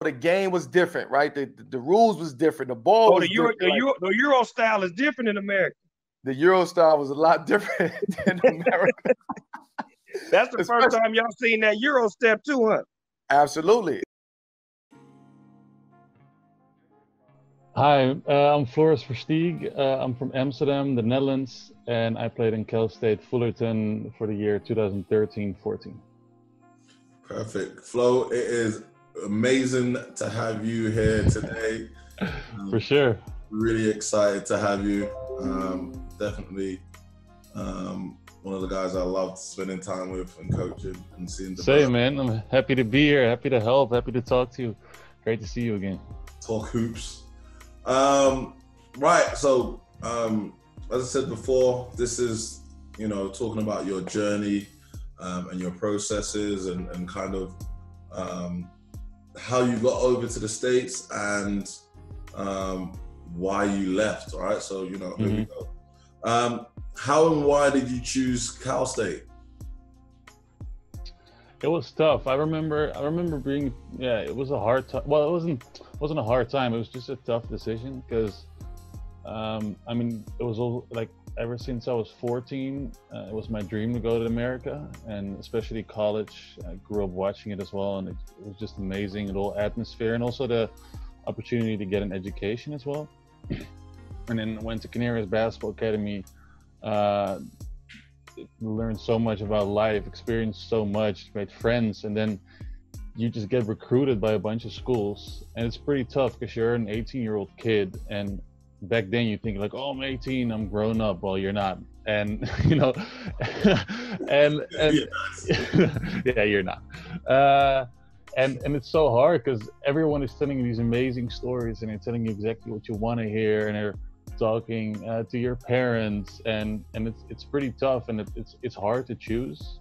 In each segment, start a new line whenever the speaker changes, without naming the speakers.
the game was different, right? The, the, the rules was different. The ball.
Oh, the Euro, the, Euro, the Euro style is different in America.
The Euro style was a lot different than America.
That's the Especially, first time y'all seen that Euro step too, huh?
Absolutely.
Hi, uh, I'm Floris Versteeg. Uh, I'm from Amsterdam, the Netherlands, and I played in Cal State Fullerton for the year 2013-14.
Perfect. Flo, it is amazing to have you here today.
Um, For sure.
Really excited to have you. Um, definitely um, one of the guys I loved spending time with and coaching and seeing.
Same, man. I'm happy to be here. Happy to help. Happy to talk to you. Great to see you again.
Talk hoops. Um, right. So, um, as I said before, this is you know talking about your journey um, and your processes and, and kind of um, how you got over to the states and um, why you left. All right, so you know, mm-hmm. here we mm-hmm. go. Um, how and why did you choose Cal State?
It was tough. I remember. I remember being. Yeah, it was a hard time. Well, it wasn't. wasn't a hard time. It was just a tough decision because. Um, I mean, it was all like ever since I was 14, uh, it was my dream to go to America and especially college. I grew up watching it as well, and it, it was just amazing. The whole atmosphere and also the opportunity to get an education as well. and then went to Canarias Basketball Academy. Uh, learned so much about life, experienced so much, made friends, and then you just get recruited by a bunch of schools, and it's pretty tough because you're an 18 year old kid, and back then you think like, oh, I'm 18, I'm grown up. Well, you're not, and you know, and and yeah, you're not. Uh, and and it's so hard because everyone is telling you these amazing stories and they're telling you exactly what you want to hear and they're talking uh, to your parents and and it's it's pretty tough and it, it's it's hard to choose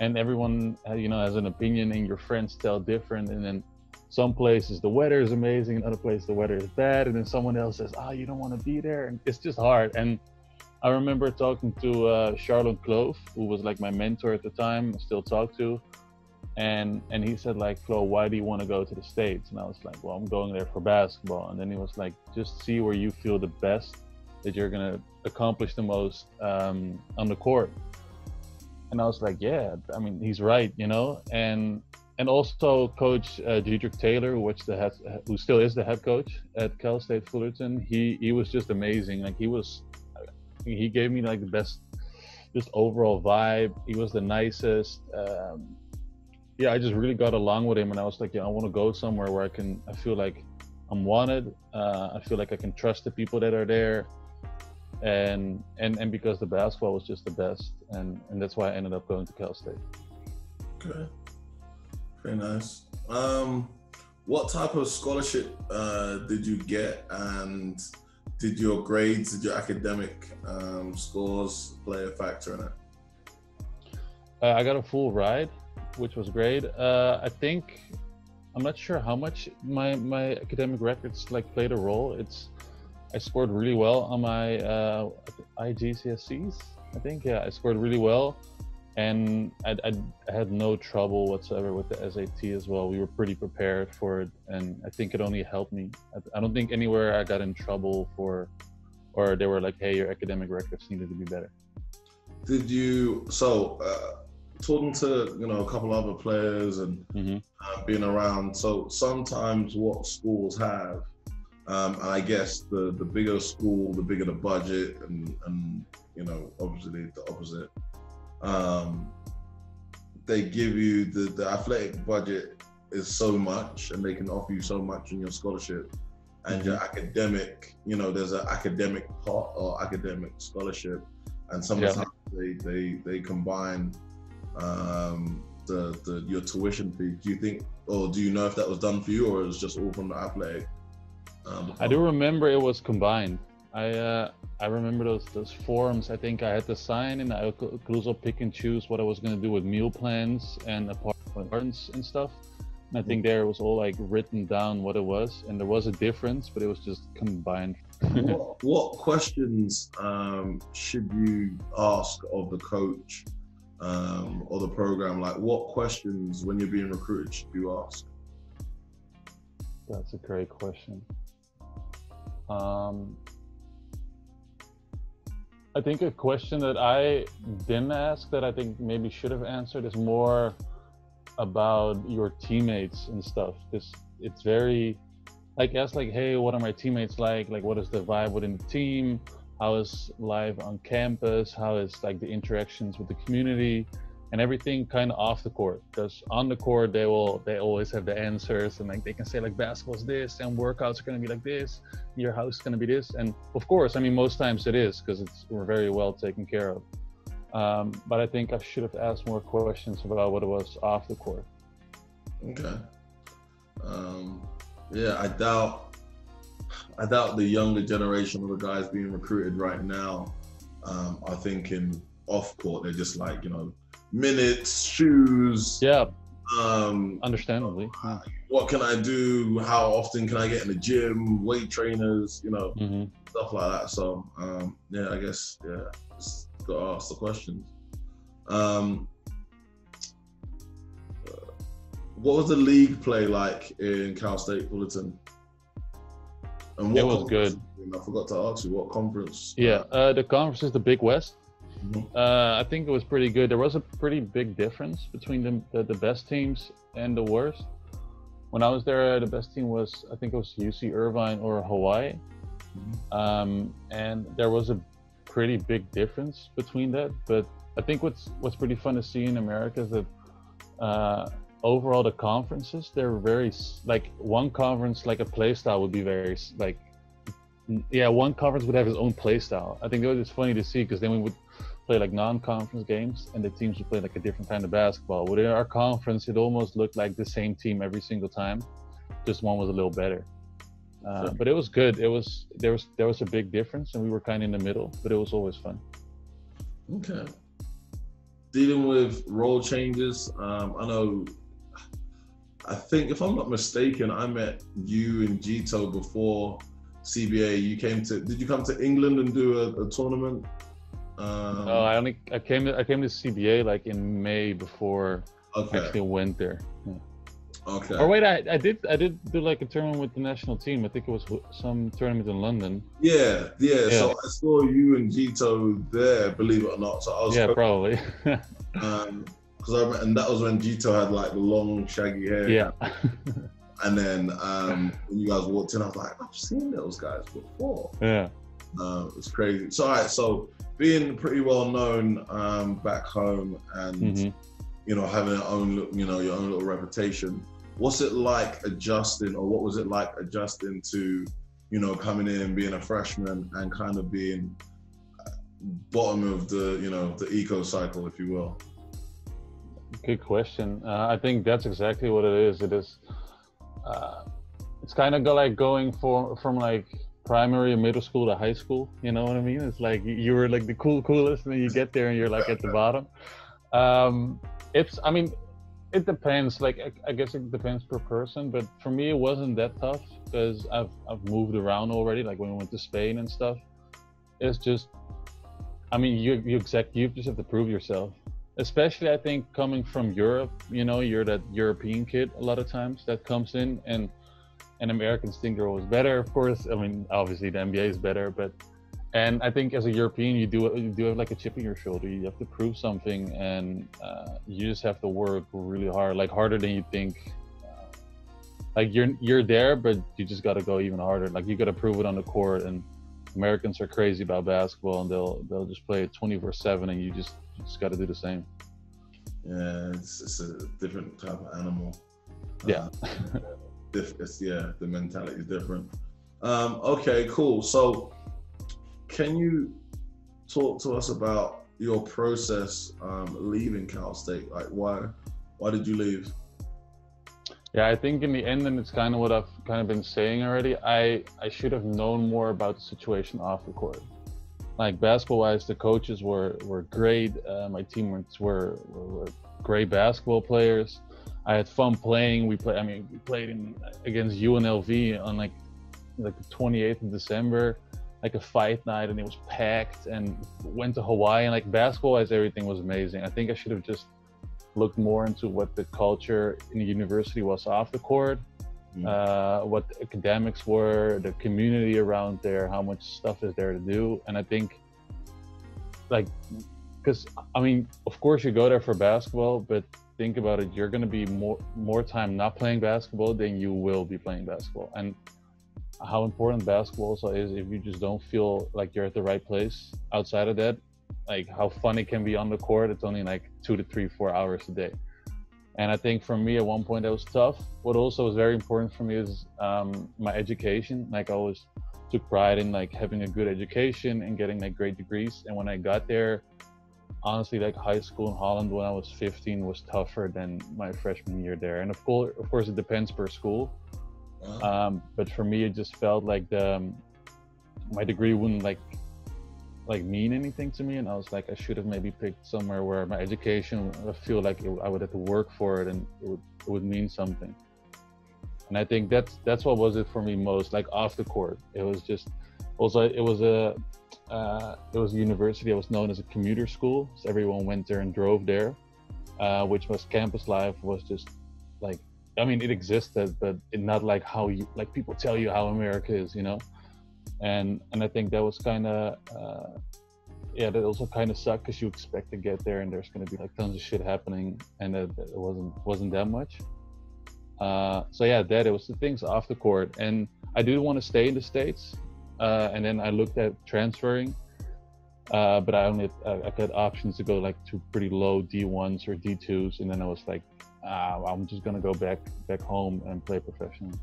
and everyone uh, you know has an opinion and your friends tell different and then some places the weather is amazing and other places the weather is bad. And then someone else says oh you don't want to be there. And it's just hard. And i remember talking to uh, charlotte clove who was like my mentor at the time I still talk to. And and he said like flo why do you want to go to the states? And i was like well i'm going there for basketball. And then he was like just see where you feel the best that you're going to accomplish the most um, on the court. And i was like yeah i mean he's right you know? And and also coach uh, Dedrique Taylor, which the who still is the head coach at Cal State Fullerton. He he was just amazing. Like he was, he gave me like the best, just overall vibe. He was the nicest. Um, yeah, I just really got along with him, and I was like, yeah, I want to go somewhere where I can. I feel like I'm wanted. Uh, I feel like I can trust the people that are there, and and and because the basketball was just the best, and and that's why I ended up going to Cal State.
Okay. Very nice. Um, what type of scholarship uh, did you get, and did your grades, did your academic um, scores play a factor in it?
Uh, I got a full ride, which was great. Uh, I think I'm not sure how much my my academic records like played a role. It's I scored really well on my uh, IGCSEs. I think yeah, I scored really well and I, I, had no trouble whatsoever with the SAT as well. We were pretty prepared for it, and I think it only helped me. I, I don't think anywhere I got in trouble for, or they were like, "Hey, your academic records needed to be better."
Did you so uh, talking to you know a couple other players and mm-hmm. uh, being around? So sometimes what schools have, um, and I guess the the bigger school, the bigger the budget, and and you know obviously the opposite um, they give you the, the athletic budget is so much and they can offer you so much in your scholarship and mm-hmm. your academic you know there's an academic part or academic scholarship and sometimes yeah. they, they they combine um, the, the your tuition fee do you think or do you know if that was done for you or it was just all from the athletic
um, i do remember it was combined I uh, I remember those those forms. I think I had to sign, and I could also pick and choose what I was going to do with meal plans and apartments and stuff. And I think there was all like written down what it was, and there was a difference, but it was just combined.
what, what, questions um, should you ask of the coach um, or the program? Like, what questions when you're being recruited should you ask?
That's a great question. Um, I think a question that I didn't ask that I think maybe should have answered is more about your teammates and stuff. This it's very like ask like, hey, what are my teammates like? Like, what is the vibe within the team? How is life on campus? How is like the interactions with the community? And everything kind of off the court because on the court they will they always have the answers and like they can say like basketball's this and workouts are going to be like this your house is going to be this and of course i mean most times it is because it's we're very well taken care of. Um, but i think i should have asked more questions about what it was off the court.
Okay. Um, yeah i doubt i doubt the younger generation of the guys being recruited right now um, are thinking off court. They're just like you know minutes, shoes.
Yeah.
Um,
Understandably. Yeah.
What can I do? How often can I get in the gym? Weight trainers, you know,
mm-hmm.
stuff like that. So um, yeah, I guess yeah, just got to ask the questions. Um, what was the league play like in Cal State Fullerton?
And what it was good.
I forgot to ask you what conference.
Yeah, uh, the conference is the Big West. Uh, I think it was pretty good. There was a pretty big difference between the, the, the best teams and the worst. When I was there, the best team was I think it was UC Irvine or Hawaii, mm-hmm. um, and there was a pretty big difference between that. But I think what's what's pretty fun to see in America is that uh, overall the conferences they're very like one conference like a play style would be very like yeah one conference would have its own play style. I think it was just funny to see because then we would play like non-conference games and the teams would play like a different kind of basketball. Within our conference, it almost looked like the same team every single time, just one was a little better. Uh, sure. But it was good. It was there was there was a big difference, and we were kind of in the middle, but it was always fun.
Okay. Dealing with role changes, um, I know. I think, if I'm not mistaken, I met you and Gito before CBA. You came to. Did you come to England and do a, a tournament?
Um, oh, I only I came to, I came to CBA like in May before okay. actually went there. Yeah.
Okay.
Or wait, I, I did I did do like a tournament with the national team. I think it was some tournament in London.
Yeah, yeah. yeah. So I saw you and Gito there, believe it or not. So I was
yeah, probably.
um, because I and that was when Gito had like long shaggy hair.
Yeah.
and then um, when you guys walked in, I was like, I've seen those guys before.
Yeah.
Uh, it's crazy. So, all right, so being pretty well known um, back home and mm-hmm. you know having your own you know your own little reputation what's it like adjusting or what was it like adjusting to you know coming in being a freshman and kind of being bottom of the you know the eco cycle if you will?
Good question. Uh, i think that's exactly what it is. It is uh, it's kind of like going for from like primary and middle school to high school. You know what I mean? It's like you were like the cool coolest, and then you get there and you're like at the bottom. Um, it's I mean, it depends. Like I, I, guess it depends per person, but for me it wasn't that tough because I've I've moved around already. Like when we went to Spain and stuff, it's just. I mean, you you exact you just have to prove yourself. Especially, I think coming from Europe, you know, you're that European kid a lot of times that comes in and and Americans think they're better. Of course, I mean, obviously the NBA is better, but and I think as a European, you do you do have like a chip in your shoulder. You have to prove something, and uh, you just have to work really hard, like harder than you think. Uh, like you're you're there, but you just got to go even harder. Like you got to prove it on the court. And Americans are crazy about basketball, and they'll they'll just play it 24 seven, and you just you just got to do the same.
Yeah, it's, it's a different type of animal.
Yeah.
Uh, it's, yeah, the mentality is different. Um, okay, cool. So, can you talk to us about your process um, leaving Cal State? Like, why, why did you leave?
Yeah, I think in the end, and it's kind of what I've kind of been saying already. I I should have known more about the situation off the court. Like basketball-wise, the coaches were were great. Uh, my teammates were, were, were great basketball players. I had fun playing. We play. I mean, we played in against UNLV on like like the 28th of December, like a fight night, and it was packed. And went to Hawaii, and like basketball as everything was amazing. I think I should have just looked more into what the culture in the university was off the court. mm. uh, what the academics were, the community around there, how much stuff is there to do, and I think, like, because I mean, of course you go there for basketball, but think about it, you're going to be more more time not playing basketball than you will be playing basketball, and how important basketball also is if you just don't feel like you're at the right place outside of that like how fun it can be on the court it's only like two to three four hours a day. And i think for me at one point that was tough. What also was very important for me is um, my education. Like i always took pride in like having a good education and getting like great degrees. And when i got there honestly like high school in holland when i was 15 was tougher than my freshman year there and of course of course it depends per school um, but for me, it just felt like the um, my degree wouldn't like like mean anything to me, and I was like, I should have maybe picked somewhere where my education I feel like it, I would have to work for it, and it would it would mean something. And I think that's that's what was it for me most, like off the court. It was just also it was a uh, it was a university. It was known as a commuter school, so everyone went there and drove there, uh, which was campus life was just like I mean, it existed, but it not like how you like people tell you how America is, you know. And and I think that was kind of uh, yeah, that also kind of sucked because you expect to get there and there's going to be like tons of shit happening, and it, it wasn't wasn't that much. Uh, so yeah, that it was the things off the court, and I do want to stay in the states. Uh, and then I looked at transferring, uh, but I only I, I got options to go like to pretty low D1s or D2s, and then I was like, uh, I'm just gonna go back back home and play professionally.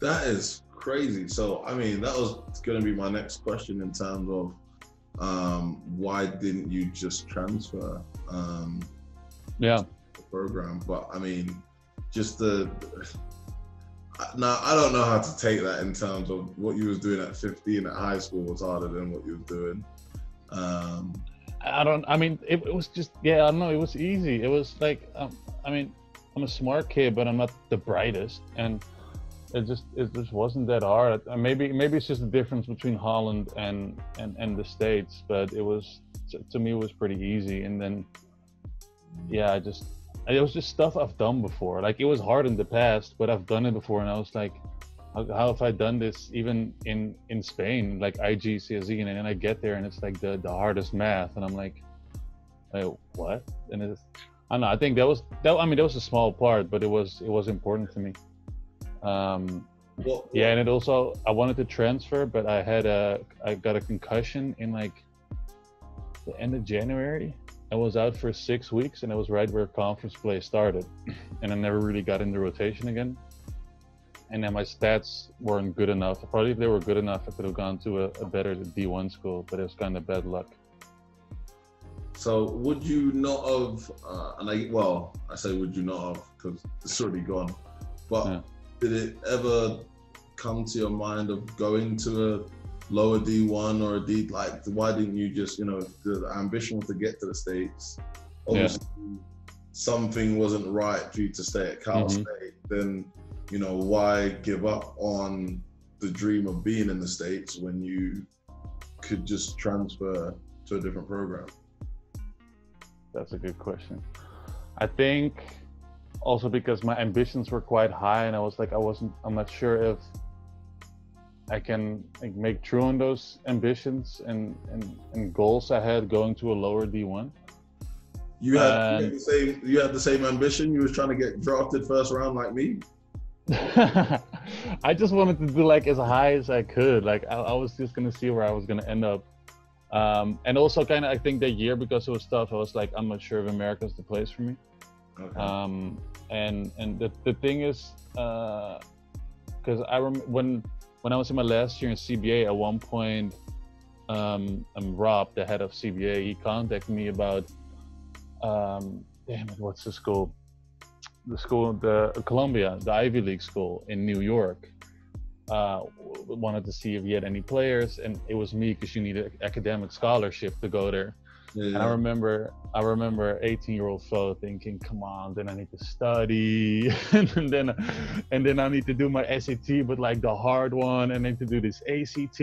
That is crazy. So I mean, that was gonna be my next question in terms of um, why didn't you just transfer? Um,
yeah.
The program, but I mean, just the. Now I don't know how to take that in terms of what you was doing at 15 at high school was harder than what you was doing. Um,
I don't. I mean, it, it, was just yeah. I don't know. It was easy. It was like um, I mean, I'm a smart kid, but I'm not the brightest, and it just it just wasn't that hard. Maybe maybe it's just the difference between Holland and and and the states, but it was to me it was pretty easy. And then yeah, I just it was just stuff I've done before. Like it was hard in the past, but I've done it before, and I was like, how, how have I done this even in in Spain, like IGCSE, and then I get there and it's like the the hardest math, and I'm like, what? And it's I don't know. I think that was that. I mean, that was a small part, but it was it was important to me. Um, well, yeah, and it also I wanted to transfer, but I had a I got a concussion in like the end of January. I was out for six weeks, and it was right where conference play started, and I never really got into rotation again. And then my stats weren't good enough. Probably if they were good enough, I could have gone to a, a better D1 school, but it was kind of bad luck.
So would you not have? Uh, and I well, I say would you not have because it's already gone. But yeah. did it ever come to your mind of going to a lower D one or a D? Like, why didn't you just you know the ambition was to get to the states? Obviously, yeah. something wasn't right for you to stay at Cal mm-hmm. State. Then you know why give up on the dream of being in the states when you could just transfer to a different program?
That's a good question. I think also because my ambitions were quite high and I was like I wasn't I'm not sure if I can like, make true on those ambitions and, and, and goals I had going to a lower D1.
You had, you had, the same you had the same ambition. You was trying to get drafted first round like me.
I just wanted to do like as high as I could. Like I, I was just gonna see where I was gonna end up. Um, and also, kind of, I think that year because it was tough, I was like, I'm not sure if America's the place for me. Okay. Um, and and the, the thing is, because uh, I rem- when when I was in my last year in CBA, at one point, um, um, Rob, the head of CBA, he contacted me about, um, damn it, what's the school? The school, the Columbia, the Ivy League school in New York uh, wanted to see if he had any players, and it was me because you need an academic scholarship to go there. Yeah. And I remember, I remember 18 year old Flo thinking, "Come on, then I need to study, and then, and then I need to do my SAT, but like the hard one, and then to do this ACT."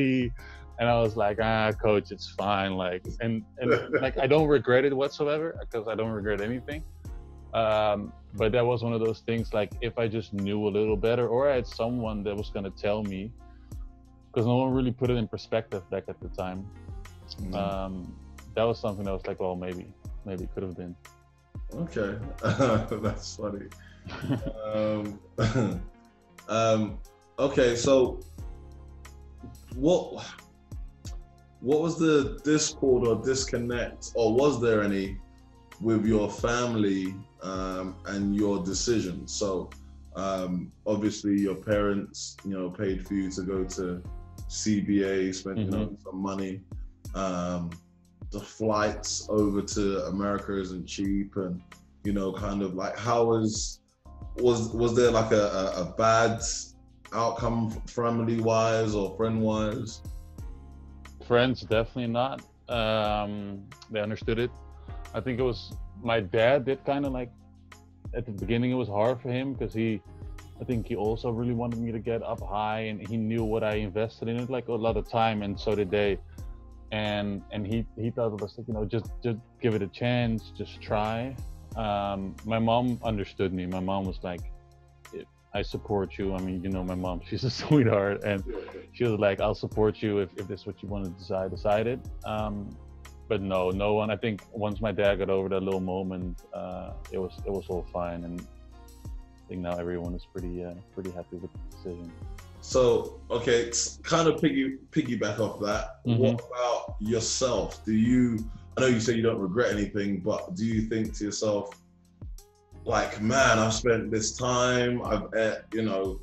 And I was like, "Ah, coach, it's fine." Like, and and like I don't regret it whatsoever because I don't regret anything. Um, but that was one of those things like if I just knew a little better or I had someone that was gonna tell me, because no one really put it in perspective back at the time. Mm. Um, that was something that was like, well, maybe, maybe it could have been.
Okay, that's funny. um, um, okay, so what what was the discord or disconnect, or was there any with your family um, and your decision? So um, obviously, your parents, you know, paid for you to go to CBA, spent mm-hmm. you know mm-hmm. some money. Um, the flights over to America isn't cheap, and you know, kind of like how was was was there like a, a, bad outcome family wise or friend wise?
Friends, definitely not. Um, they understood it. I think it was my dad did kind of like at the beginning it was hard for him because he I think he also really wanted me to get up high and he knew what I invested in it like a lot of time and so did they and and he he thought it was like you know just just give it a chance just try. Um, my mom understood me. My mom was like I support you I mean you know my mom she's a sweetheart and she was like I'll support you if, if this is what you want to decide decide it. Um, but no no one I think once my dad got over that little moment uh, it was it was all fine and I think now everyone is pretty uh, pretty happy with the decision
so okay, kind of piggy piggyback off that. Mm-hmm. What about yourself? Do you? I know you say you don't regret anything, but do you think to yourself, like, man, I've spent this time. I've, eh, you know,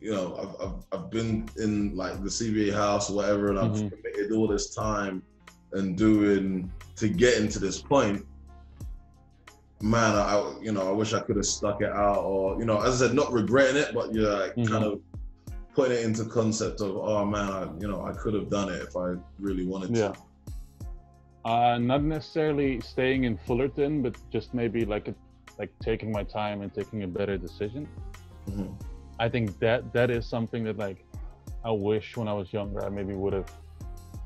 you know, I've, I've, I've been in like the CBA house or whatever, and I've mm-hmm. committed all this time and doing to get into this point. Man, I, you know, I wish I could have stuck it out, or you know, as I said, not regretting it, but you're like mm-hmm. kind of putting it into concept of oh man I, you know i could have done it if i really wanted
yeah. to uh, not necessarily staying in fullerton but just maybe like a, like taking my time and taking a better decision mm-hmm. i think that that is something that like i wish when i was younger i maybe would have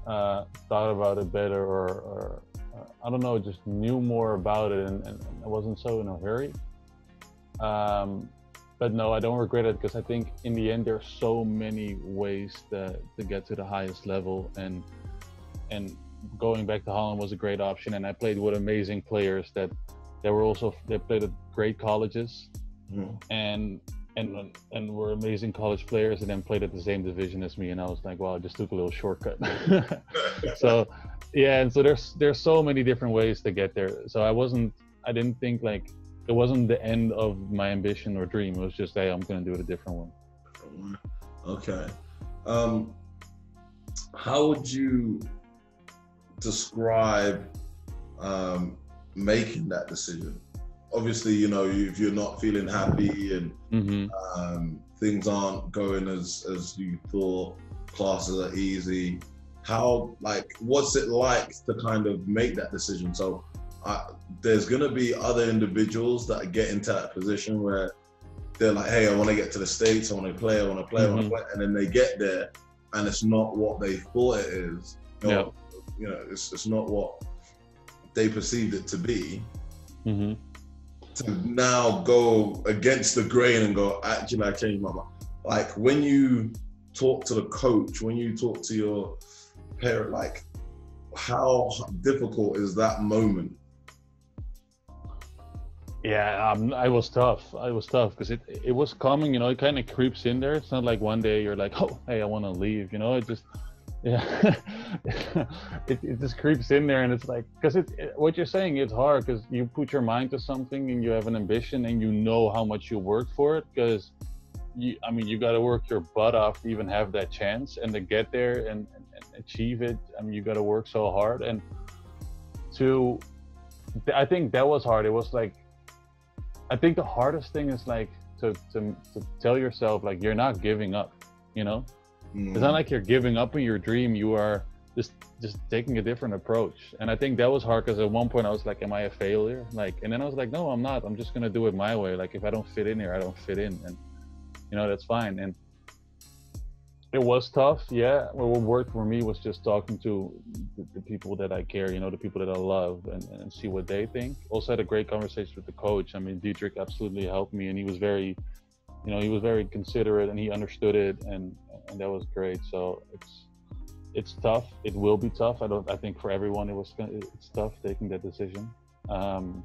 uh, thought about it better or, or uh, i don't know just knew more about it and, and, i wasn't so in a hurry um, but no, I don't regret it because I think in the end there are so many ways to, to get to the highest level and and going back to Holland was a great option and I played with amazing players that they were also they played at great colleges mm. and and and were amazing college players and then played at the same division as me and I was like wow, I just took a little shortcut so yeah and so there's there's so many different ways to get there so I wasn't I didn't think like it wasn't the end of my ambition or dream. It was just, hey, I'm going to do it a different one.
Okay. Um, how would you describe um, making that decision? Obviously, you know, if you're not feeling happy and mm-hmm. um, things aren't going as as you thought, classes are easy. How like what's it like to kind of make that decision? So I, there's gonna be other individuals that get into that position where they're like, hey, I want to get to the states, I want to play, I want to play, mm-hmm. I want to play, and then they get there, and it's not what they thought it is. You know, yeah. you know it's it's not what they perceived it to be. Mm-hmm. To now go against the grain and go, actually, I changed my mind. Like when you talk to the coach, when you talk to your parent, like how difficult is that moment
yeah, um, I was tough. I was tough because it it was coming. You know, it kind of creeps in there. It's not like one day you're like, oh, hey, I want to leave. You know, it just yeah, it, it just creeps in there, and it's like because it, it, what you're saying it's hard because you put your mind to something and you have an ambition and you know how much you work for it because you I mean you got to work your butt off to even have that chance and to get there and, and, and achieve it. I mean you got to work so hard and to I think that was hard. It was like I think the hardest thing is like to, to, to tell yourself like you're not giving up, you know? Mm. It's not like you're giving up on your dream. You are just just taking a different approach. And I think that was hard because at one point I was like, Am I a failure? Like and then I was like, No, I'm not. I'm just gonna do it my way. Like if I don't fit in here, I don't fit in and you know, that's fine. And it was tough, yeah. What worked for me was just talking to the, the, people that I care, you know, the people that I love, and, and see what they think. Also had a great conversation with the coach. I mean, Dedrique absolutely helped me, and he was very, you know, he was very considerate, and he understood it, and and that was great. So it's it's tough. It will be tough. I don't. I think for everyone, it was it's tough taking that decision. Um,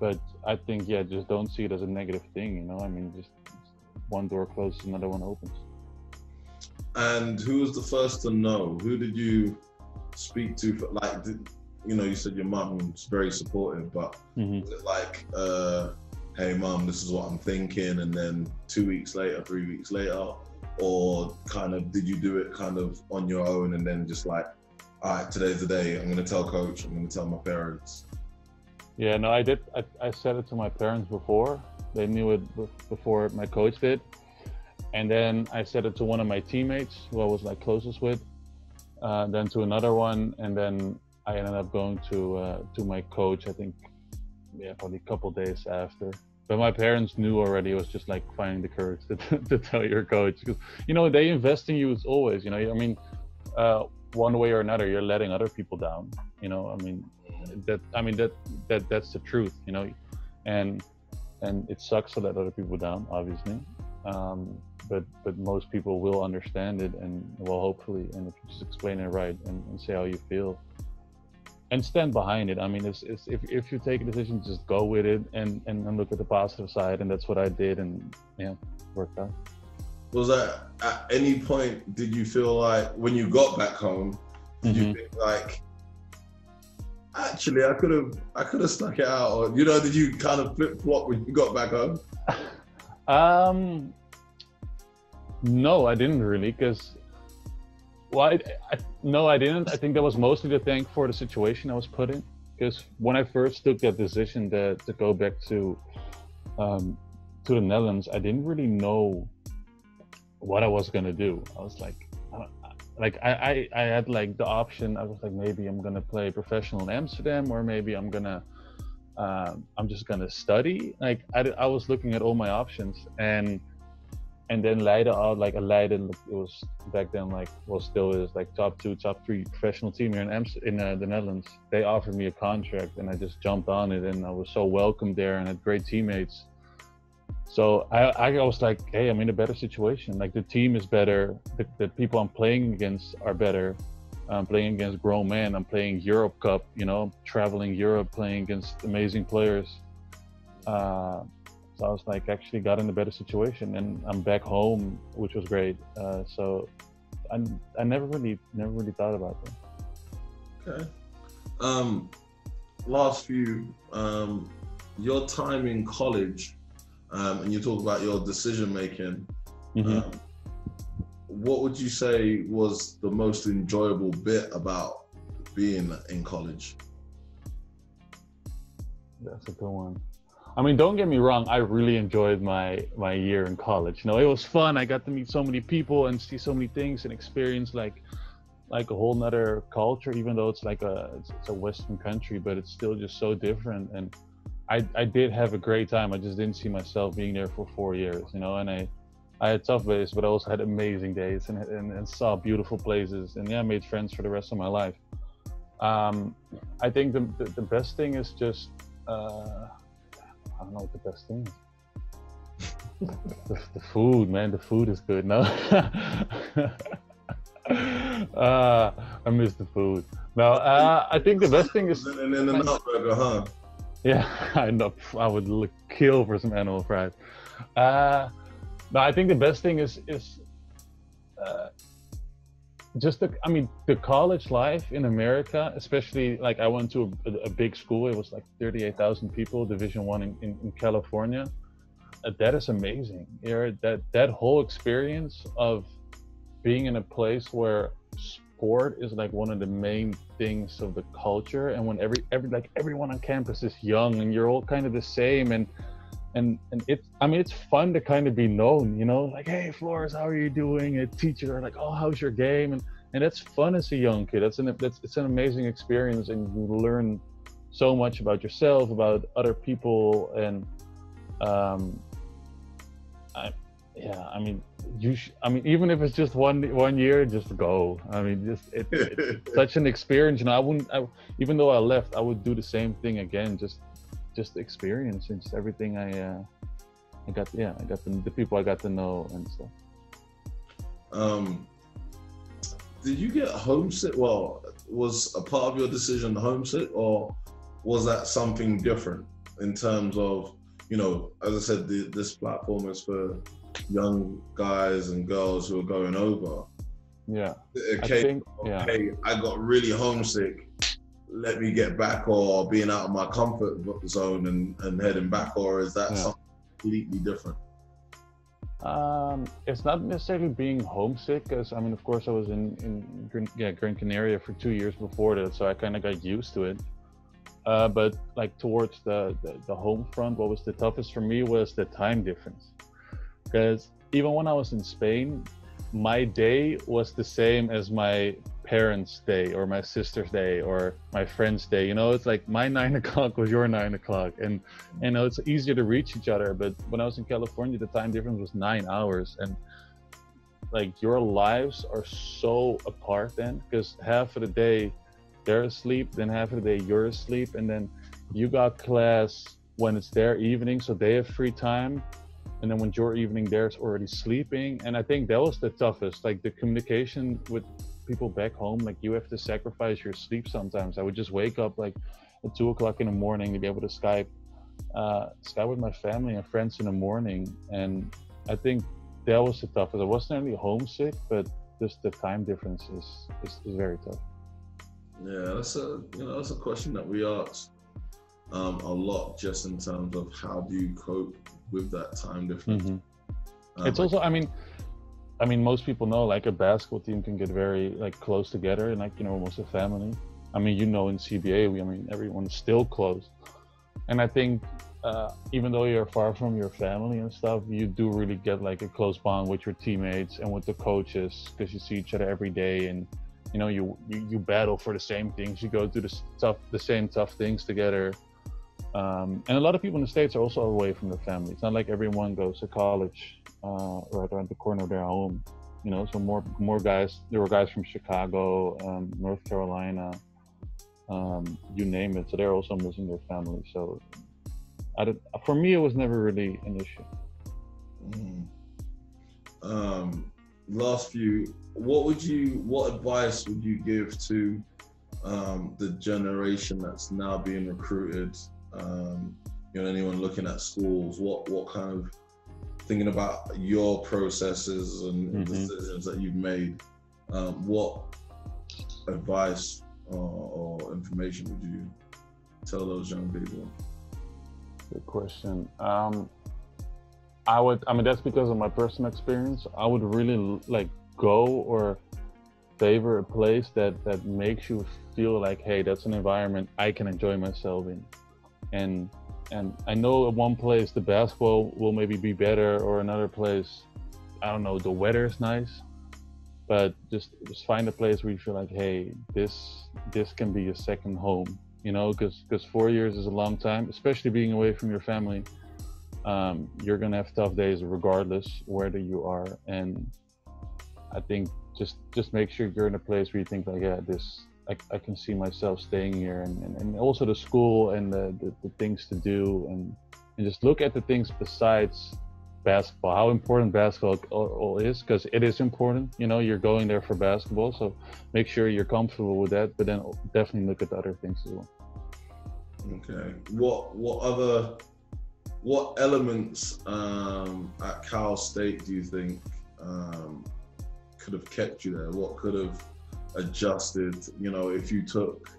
but I think yeah, just don't see it as a negative thing. You know, I mean, just one door closes, another one opens.
And who was the first to know? Who did you speak to? For, like, did, you know, you said your mum was very supportive, but mm-hmm. was it like, uh, hey, mum, this is what I'm thinking, and then two weeks later, three weeks later, or kind of did you do it kind of on your own and then just like, all right, today's the day. I'm going to tell coach. I'm going to tell my parents.
Yeah, no, I did. I, I said it to my parents before. They knew it before my coach did and then I said it to one of my teammates who I was like closest with, uh, then to another one, and then I ended up going to uh, to my coach. I think, yeah, probably a couple days after. But my parents knew already. It was just like finding the courage to, to tell your coach because you know they invest in you as always. You know, I mean, uh, one way or another, you're letting other people down. You know, I mean, that I mean that that that's the truth. You know, and and it sucks to let other people down, obviously. Um, but but most people will understand it and well hopefully and if you just explain it right and, and say how you feel. And stand behind it. I mean it's, it's if, if you take a decision just go with it and, and and look at the positive side and that's what i did and yeah worked out.
Was that at any point did you feel like when you got back home did mm-hmm. you think like actually i could have i could have stuck it out or you know did you kind of flip flop when you got back home?
Um no, I didn't really, because well, I, I, no, I didn't. I think that was mostly to thank for the situation I was put in. Because when I first took that decision to, to go back to um, to the Netherlands, I didn't really know what I was gonna do. I was like, like I, I, I had like the option. I was like, maybe I'm gonna play professional in Amsterdam, or maybe I'm gonna uh, I'm just gonna study. Like I, I was looking at all my options and and then later on, like a Leiden, it was back then like well still is like top two, top three professional team here in Amsterdam, in uh, the Netherlands. They offered me a contract, and I just jumped on it, and I was so welcome there, and had great teammates. So I, I was like, hey, I'm in a better situation. Like the team is better, the, the people I'm playing against are better. I'm playing against grown men. I'm playing Europe Cup, you know, traveling Europe, playing against amazing players. Uh, so I was like, actually got in a better situation, and I'm back home, which was great. Uh, so I, I never really, never really thought about that.
Okay. Um, last few, um, your time in college, um, and you talk about your decision making. Mm-hmm. Um, what would you say was the most enjoyable bit about being in college?
That's a good one. I mean, don't get me wrong. I really enjoyed my my year in college. You know, it was fun. I got to meet so many people and see so many things and experience like like a whole nother culture. Even though it's like a it's, a Western country, but it's still just so different. And I I did have a great time. I just didn't see myself being there for four years. You know, and I I had tough days, but I also had amazing days and and, and saw beautiful places. And yeah, I made friends for the rest of my life. Um, I think the, the, the best thing is just. Uh, I don't know what the best thing is. the, the, food, man. The food is good. No. uh, I miss the food. No, uh, I think the best thing is.
And then the nut burger, huh?
Yeah, I know. I would look, kill for some animal fries. Uh, no, I think the best thing is is uh, just the i mean the college life in america especially like i went to a, a big school. It was like 38000 people division one in, in, in, california. Uh, that is amazing you that that whole experience of being in a place where sport is like one of the main things of the culture and when every every like everyone on campus is young and you're all kind of the same and and and it's i mean it's fun to kind of be known you know like hey Floris how are you doing a teacher like oh how's your game and and that's fun as a young kid that's an that's it's an amazing experience and you learn so much about yourself about other people and um I, yeah, I mean, you. Sh- I mean, even if it's just one one year, just go. I mean, just it, it's such an experience. You know, I wouldn't. I, even though I left, I would do the same thing again. Just, just experience and just everything I. Uh, I got. Yeah, I got the, the people I got to know and stuff.
Um, did you get homesick? Well, was a part of your decision homesick, or was that something different in terms of, you know, as I said, the, this platform is for young guys and girls who are going over.
Yeah.
Okay, I think, yeah. okay, I got really homesick. Let me get back, or being out of my comfort zone and, and heading back, or is that yeah. something completely different?
Um, it's not necessarily being homesick, because I mean, of course, I was in in yeah Gran Canaria for two years before that, so I kind of got used to it. Uh, but like towards the, the, the home front, what was the toughest for me was the time difference, because even when I was in Spain, my day was the same as my parents' day or my sister's day or my friend's day. You know, it's like my nine o'clock was your nine o'clock, and you know it's easier to reach each other. But when I was in California, the time difference was nine hours, and like your lives are so apart then because half of the day they're asleep, then half of the day you're asleep, and then you got class when it's their evening, so they have free time. And then when your evening, they're already sleeping. And I think that was the toughest, like the communication with people back home. Like you have to sacrifice your sleep sometimes. I would just wake up like at two o'clock in the morning to be able to Skype, uh, Skype with my family and friends in the morning. And I think that was the toughest. I wasn't really homesick, but just the time difference is, is, is very tough.
Yeah, that's a you know that's a question that we ask um, a lot, just in terms of how do you cope with that time difference.
Mm-hmm. Um, it's also, I mean, I mean, most people know like a basketball team can get very like close together and like you know almost a family. I mean, you know, in CBA, we I mean everyone's still close, and I think uh, even though you're far from your family and stuff, you do really get like a close bond with your teammates and with the coaches because you see each other every day and you know you, you, you battle for the same things. You go through the tough the same tough things together um, and a lot of people in the states are also away from their family. It's not like everyone goes to college uh, right around the corner of their home you know so more more guys there were guys from chicago um, north carolina um, you name it. So they're also missing their family. So I did, for me it was never really an issue.
Mm. um, last few what would you what advice would you give to um, the generation that's now being recruited um, you know anyone looking at schools what what kind of thinking about your processes and mm-hmm. decisions that you've made um, what advice or, or, information would you tell those young people?
Good question. Um, i would i mean that's because of my personal experience. I would really like go or favor a place that that makes you feel like hey that's an environment i can enjoy myself in and and i know at one place the basketball will maybe be better or another place i don't know the weather is nice. But just just find a place where you feel like hey this this can be your second home you know because because four years is a long time especially being away from your family. Um, you're gonna have tough days regardless whether you are. And I think just just make sure you're in a place where you think like, yeah, this I, I can see myself staying here, and, and, and also the school and the, the, the things to do, and and just look at the things besides basketball, how important basketball is, because it is important. You know, you're going there for basketball, so make sure you're comfortable with that. But then definitely look at the other things as well.
Okay. What what other what elements um, at Cal State do you think um, could have kept you there? What could have adjusted? You know, if you took,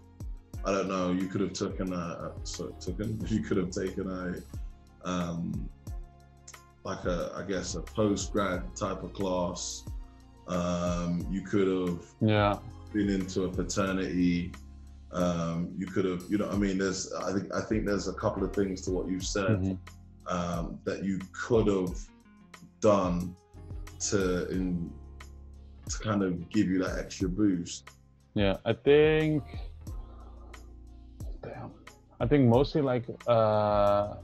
I don't know, you could have taken a, so taken, you could have taken a, um, like a, I guess a post grad type of class. Um, you could have
yeah
been into a fraternity. Um, you could have, you know, I mean, there's, I think, I think there's a couple of things to what you've said mm-hmm. um, that you could have done to in to kind of give you that extra boost?
Yeah, I think. Damn. I think mostly like uh,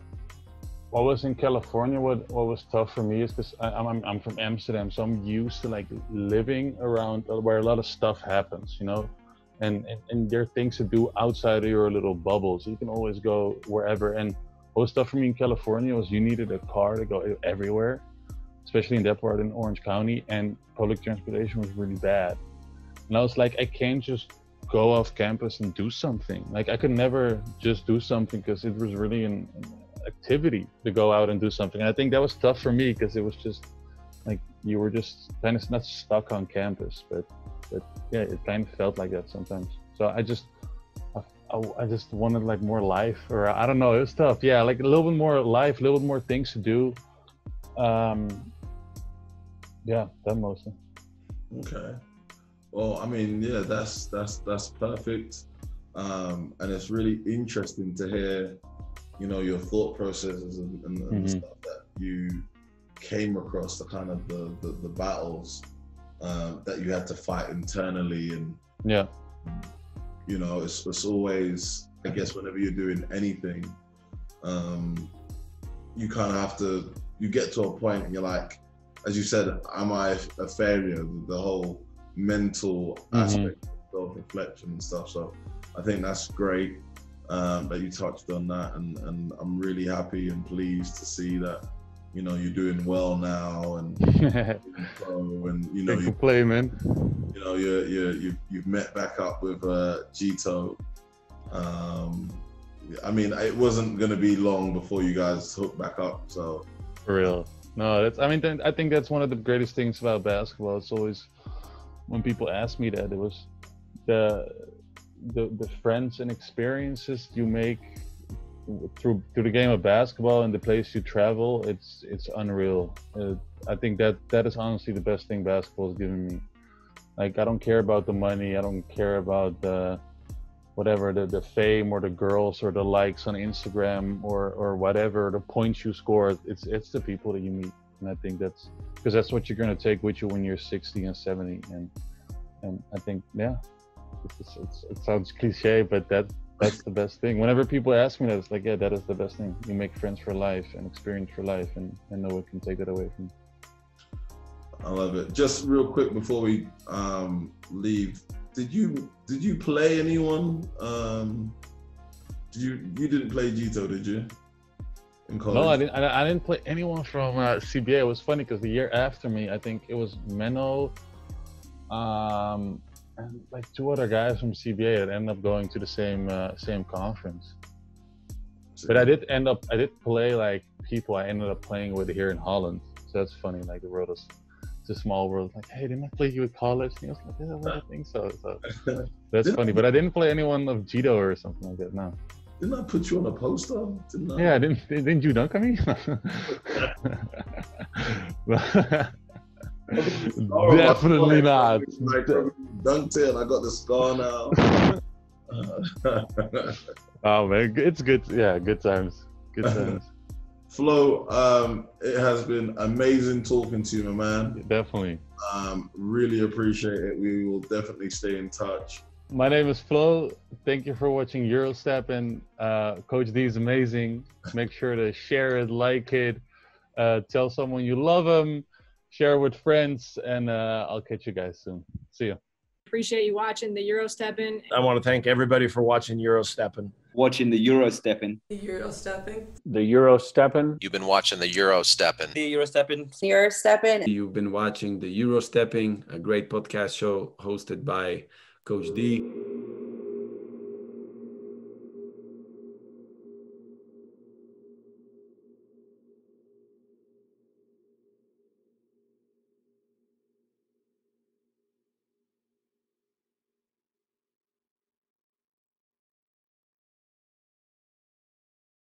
what was in California, what what was tough for me is because I'm, I'm I'm from Amsterdam, so I'm used to like living around where a lot of stuff happens, you know, and and, and there are things to do outside of your little bubble, so you can always go wherever. And what was tough for me in California was you needed a car to go everywhere, especially in that part in Orange County, and public transportation was really bad. And I was like, I can't just go off campus and do something. Like I could never just do something because it was really an, an, activity to go out and do something. And I think that was tough for me because it was just like you were just kind of not stuck on campus, but but yeah, it kind of felt like that sometimes. So I just I, I, I just wanted like more life, or I don't know, it was tough. Yeah, like a little bit more life, a little bit more things to do. Um, yeah, that mostly.
Okay. Well, I mean, yeah, that's that's that's perfect, um, and it's really interesting to hear, you know, your thought processes and, and, mm-hmm. stuff that you came across, the kind of the the, the battles uh, that you had to fight internally, and
yeah,
you know, it's it's always, I guess, whenever you're doing anything, um, you kind of have to, you get to a point, and you're like, as you said, am I a failure? The whole mental mm-hmm. aspect of self-reflection and stuff. So I think that's great um, that you touched on that, and, and I'm really happy and pleased to see that you know you're doing well now, and and you know you
play, man.
You know you you you you've met back up with uh, Gito. Um, I mean, it wasn't going to be long before you guys hooked back up. So
for real, no, that's. I mean, I think that's one of the greatest things about basketball. It's always when people ask me that, it was the the the friends and experiences you make through through the game of basketball and the place you travel. It's it's unreal. Uh, I think that that is honestly the best thing basketball has given me. Like I don't care about the money. I don't care about the whatever the, the fame or the girls or the likes on Instagram or or whatever the points you score. It's it's the people that you meet, and I think that's because that's what you're going to take with you when you're 60 and 70 and and i think yeah it's, it's, it sounds cliche but that that's the best thing. Whenever people ask me that it's like yeah that is the best thing. You make friends for life and experience for life and, and no one can take that away from you.
I love it. Just real quick before we um, leave did you did you play anyone um, did you you didn't play Gito, did you
in college? No, I didn't. I, I didn't play anyone from uh, CBA. It was funny because the year after me, I think it was Menno, um, and like two other guys from CBA that ended up going to the same uh, same conference. But I did end up. I did play like people I ended up playing with here in Holland. So that's funny. Like the world is. A small world. Like, hey, didn't I play you at college? And he was like, yeah, well, I think so. So uh, that's funny. But I didn't play anyone of Gito or something like that. No.
Didn't I put you on a poster? Didn't I?
Yeah, didn't didn't you dunk on me? Definitely not.
dunked it. I got the scar now.
oh man, it's good. Yeah, good times. Good times.
Flo, um, it has been amazing talking to you, my man.
Definitely.
Um, really appreciate it. We will definitely stay in touch.
My name is Flo. Thank you for watching Eurostep and uh, Coach D is amazing. Make sure to share it, like it, uh, tell someone you love them, share with friends, and uh, I'll catch you guys soon. See you.
Appreciate you watching the Eurostepping.
I want to thank everybody for watching Eurostepping.
Watching the Eurostepping.
The Eurostepping.
The Eurostepping.
You've been watching the Eurostepping.
The Eurostepping.
Eurostepping.
You've been watching the Eurostepping, a great podcast show hosted by Coach D.